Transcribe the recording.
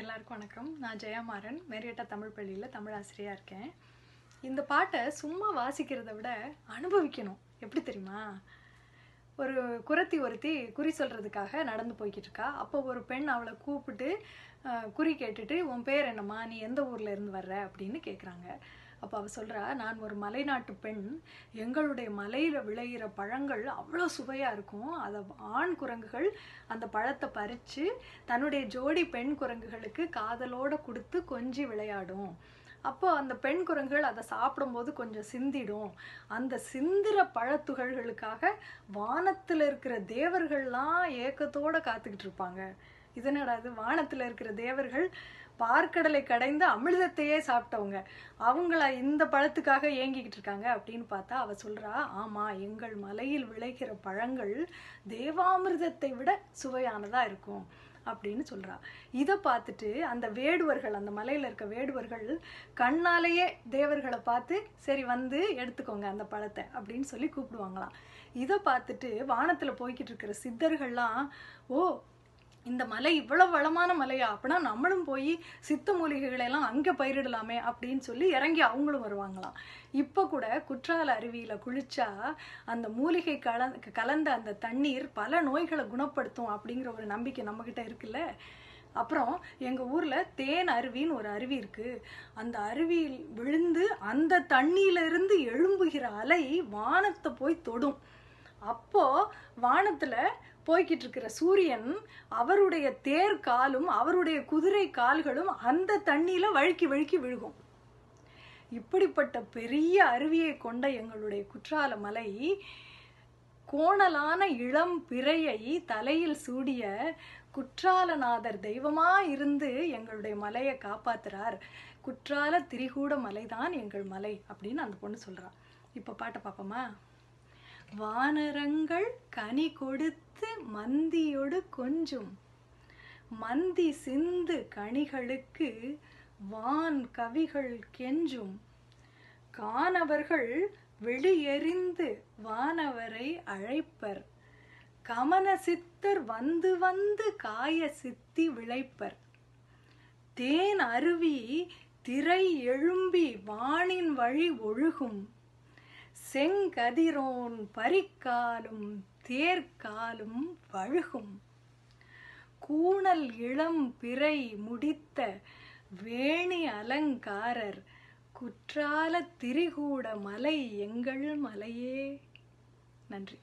எல்லாருக்கும் வணக்கம். நான் ஜெயமாறன் மேரியட்டா தமிழ் பள்ளியில் தமிழ் ஆசிரியாக இருக்கேன். இந்த பாட்டை சும்மா வாசிக்கிறத விட அனுபவிக்கணும். எப்படி தெரியுமா? ஒரு குரத்தி ஒருத்தி குறி சொல்கிறதுக்காக நடந்து போய்கிட்டு இருக்கா. அப்போ ஒரு பெண் அவளை கூப்பிட்டு குறி கேட்டுட்டு உன் பேர் என்னம்மா? நீ எந்த ஊர்ல இருந்து வர்ற? அப்படின்னு கேட்குறாங்க அப்போ அவள் சொல்கிறா நான் ஒரு மலைநாட்டு பெண். எங்களுடைய மலையில் விளையிற பழங்கள் அவ்வளோ சுவையாக இருக்கும். அதை ஆண் குரங்குகள் அந்த பழத்தை பறித்து தன்னுடைய ஜோடி பெண் குரங்குகளுக்கு காதலோடு கொடுத்து கொஞ்சி விளையாடும். அப்போ அந்த பெண் குரங்குகள் அதை சாப்பிடும்போது கொஞ்சம் சிந்திடும். அந்த சிந்துற பழத்துகள்களுக்காக வானத்தில் இருக்கிற தேவர்கள்லாம் ஏக்கத்தோட காத்துக்கிட்டு இருப்பாங்க. இதனடா இது வானத்தில் இருக்கிற தேவர்கள் பார்க்கடலை கடைந்து அமிர்தத்தையே சாப்பிட்டவங்க. அவங்கள இந்த பழத்துக்காக ஏங்கிக்கிட்டு இருக்காங்க அப்படின்னு பார்த்தா அவ சொல்றா ஆமா எங்கள் மலையில் விளைகிற பழங்கள் தேவாமிர்தத்தை விட சுவையானதா இருக்கும் அப்படின்னு சொல்றா. இதை பார்த்துட்டு அந்த வேடுவர்கள் அந்த மலையில இருக்க வேடுவர்கள் கண்ணாலேயே தேவர்களை பார்த்து சரி வந்து எடுத்துக்கோங்க அந்த பழத்தை அப்படின்னு சொல்லி கூப்பிடுவாங்களாம். இதை பார்த்துட்டு வானத்துல போய்கிட்டு இருக்கிற சித்தர்கள்லாம் ஓ இந்த மலை இவ்வளவு வளமான மலையா? அப்படின்னா நம்மளும் போய் சித்த மூலிகைகளை எல்லாம் அங்க பயிரிடலாமே அப்படின்னு சொல்லி இறங்கி அவங்களும் வருவாங்களாம். இப்போ கூட குற்றால அருவியில குளிச்சா அந்த மூலிகை கல கலந்த அந்த தண்ணீர் பல நோய்களை குணப்படுத்தும் அப்படிங்கிற ஒரு நம்பிக்கை நம்ம கிட்ட இருக்குல்ல? அப்புறம் எங்க ஊர்ல தேன் அருவின்னு ஒரு அருவி இருக்கு. அந்த அருவியில் விழுந்து அந்த தண்ணியில இருந்து எழும்புகிற அலை வானத்தை போய் தொடும். அப்போது வானத்தில் போய்கிட்டு இருக்கிற சூரியன் அவருடைய தேர் காலும் அவருடைய குதிரை கால்களும் அந்த தண்ணியில் வழுக்கி வழுக்கி விழுகும். இப்படிப்பட்ட பெரிய அருவியை கொண்ட எங்களுடைய குற்றால மலை கோணலான இளம் பிறையை தலையில் சூடிய குற்றாலநாதர் தெய்வமா இருந்து எங்களுடைய மலையை காப்பாத்துறார். குற்றால திரிகூட மலைதான் எங்கள் மலை அப்படின்னு அந்த பொண்ணு சொல்றான் இப்ப பாட்டை பார்ப்போமா வானரங்கள் கனி கொடுத்து மந்தியொடு கொஞ்சும். மந்தி சிந்து கனிகளுக்கு வான் கவிகள் கெஞ்சும். காணவர்கள் வெளியெறிந்து வானவரை அழைப்பர். கமன சித்தர் வந்து வந்து காய சித்தி விளைப்பர். தேன் அருவி திரை எழும்பி வானின் வழி ஒழுகும். செங்கதிரோன் பரிக்காலும் தேர்காலும் வழுகும் கூணல் இளம் பிறை முடித்த வேணி அலங்காரர் குற்றால திரிகூட மலை எங்கள் மலையே. நன்றி.